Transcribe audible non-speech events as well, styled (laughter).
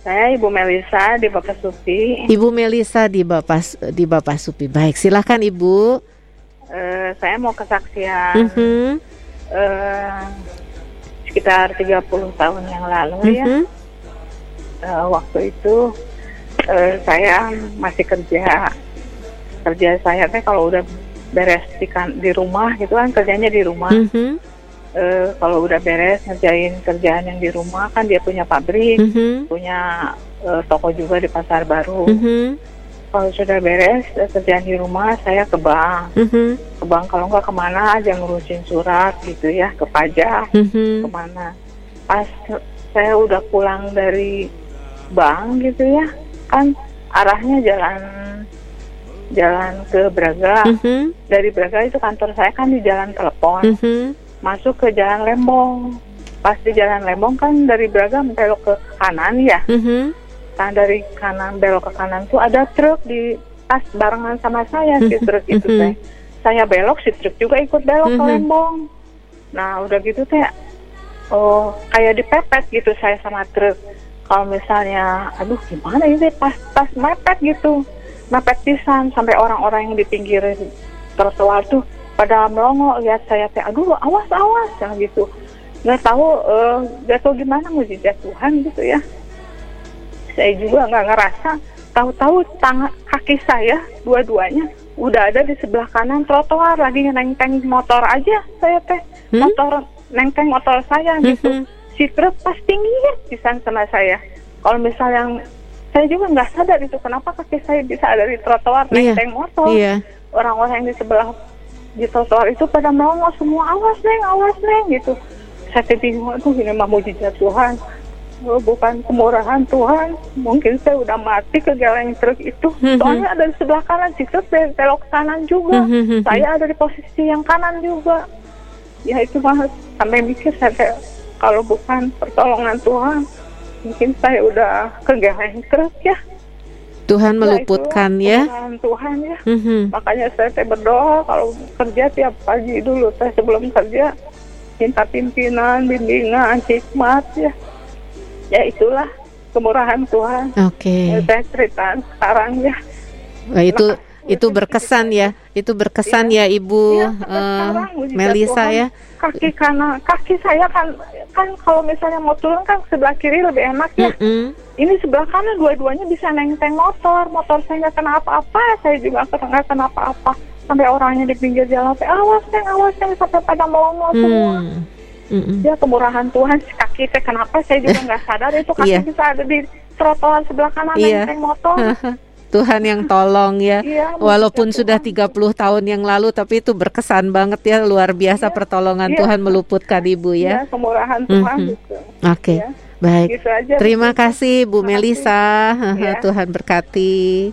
Saya Ibu Melisa di Bapak Supi. Ibu Melisa di Bapak di Bapak Supi. Baik, silahkan Ibu. Uh, saya mau kesaksian Mm -hmm. uh, sekitar 30 tahun yang lalu Mm ya. -hmm. Uh, waktu itu uh, saya masih kerja. Kerja saya teh kalau udah beres di, kan, di rumah gitu kan kerjanya di rumah. Mm -hmm. Uh, kalau udah beres ngerjain kerjaan yang di rumah kan dia punya pabrik, Mm -hmm. punya uh, toko juga di pasar baru. Mm -hmm. Kalau sudah beres uh, kerjaan di rumah, saya ke bank. Mm -hmm. Ke bank kalau nggak ke mana aja ngurusin surat gitu ya, ke pajak, Mm -hmm. ke mana. Pas saya udah pulang dari bank gitu ya, kan arahnya jalan jalan ke Braga. Mm -hmm. Dari Braga itu kantor saya kan di jalan telepon. Mm -hmm. Masuk ke Jalan Lembong. Pas di Jalan Lembong kan dari Braga belok ke kanan ya. Mm -hmm. Nah dari kanan belok ke kanan tuh ada truk di pas barengan sama saya si truk itu Mhm. teh. Saya belok si truk juga ikut belok ke Mhm. Lembong. Nah udah gitu teh oh kayak dipepet gitu saya sama truk. Kalau misalnya aduh gimana ini pas pas mepet gitu. Mepet pisan sampai orang-orang yang di pinggir trotoar tuh pada melongo lihat saya teh aduh awas awas ya gitu nggak tahu eh, nggak tahu gimana mujizat Tuhan gitu ya saya juga nggak ngerasa tahu-tahu tangan kaki saya dua-duanya udah ada di sebelah kanan trotoar lagi nenteng motor aja saya teh Hmm? motor nenteng motor saya gitu Mhm. si truk pas tinggi ya pisan sama saya kalau misalnya saya juga nggak sadar itu kenapa kaki saya bisa ada di trotoar Iya. nenteng motor Iya. orang-orang yang di sebelah di trotoar itu pada melongo semua awas neng awas neng gitu. Saya bingung tuh ini mah mujizat Tuhan. Oh, bukan kemurahan Tuhan. Mungkin saya udah mati ke geleng truk itu. Mhm. soalnya ada di sebelah kanan truk bel- belok kanan juga. Mhm. saya ada di posisi yang kanan juga. Ya itu mah sampai mikir saya kalau bukan pertolongan Tuhan mungkin saya udah ke geleng truk ya Tuhan Ya, meluputkan ya. kemurahan Tuhan ya Mhm. makanya saya teh berdoa kalau kerja tiap pagi dulu saya sebelum kerja minta pimpinan bimbingan hikmat ya ya itulah kemurahan Tuhan Oke. Ya, saya cerita sekarang ya Wah, itu Nah, itu berkesan ya. Itu berkesan ya Ibu sampai eh, sekarang, mujizat Melisa Tuhan. ya. kaki kanan kaki saya kan kan kalau misalnya mau turun kan sebelah kiri lebih enak ya Mm-mm. ini sebelah kanan dua-duanya bisa nenteng motor motor saya nggak kena apa-apa saya juga nggak kena apa-apa sampai orangnya di pinggir jalan teh awas neng awas neng sampai pada melongo semua Hmm. Mm-mm. ya kemurahan Tuhan kaki teh kenapa saya juga nggak sadar itu kaki Iya. bisa ada di trotoar sebelah kanan Iya. nenteng motor (laughs) Tuhan yang tolong ya. Iya, Walaupun sudah Tuhan. 30 tahun yang lalu tapi itu berkesan banget ya luar biasa Iya. pertolongan Iya. Tuhan meluputkan Ibu ya ya. kemurahan Tuhan Mhm. gitu Oke. ya Baik. gitu aja Terima kasih Bu. Melisa. Iya. (laughs) Tuhan berkati.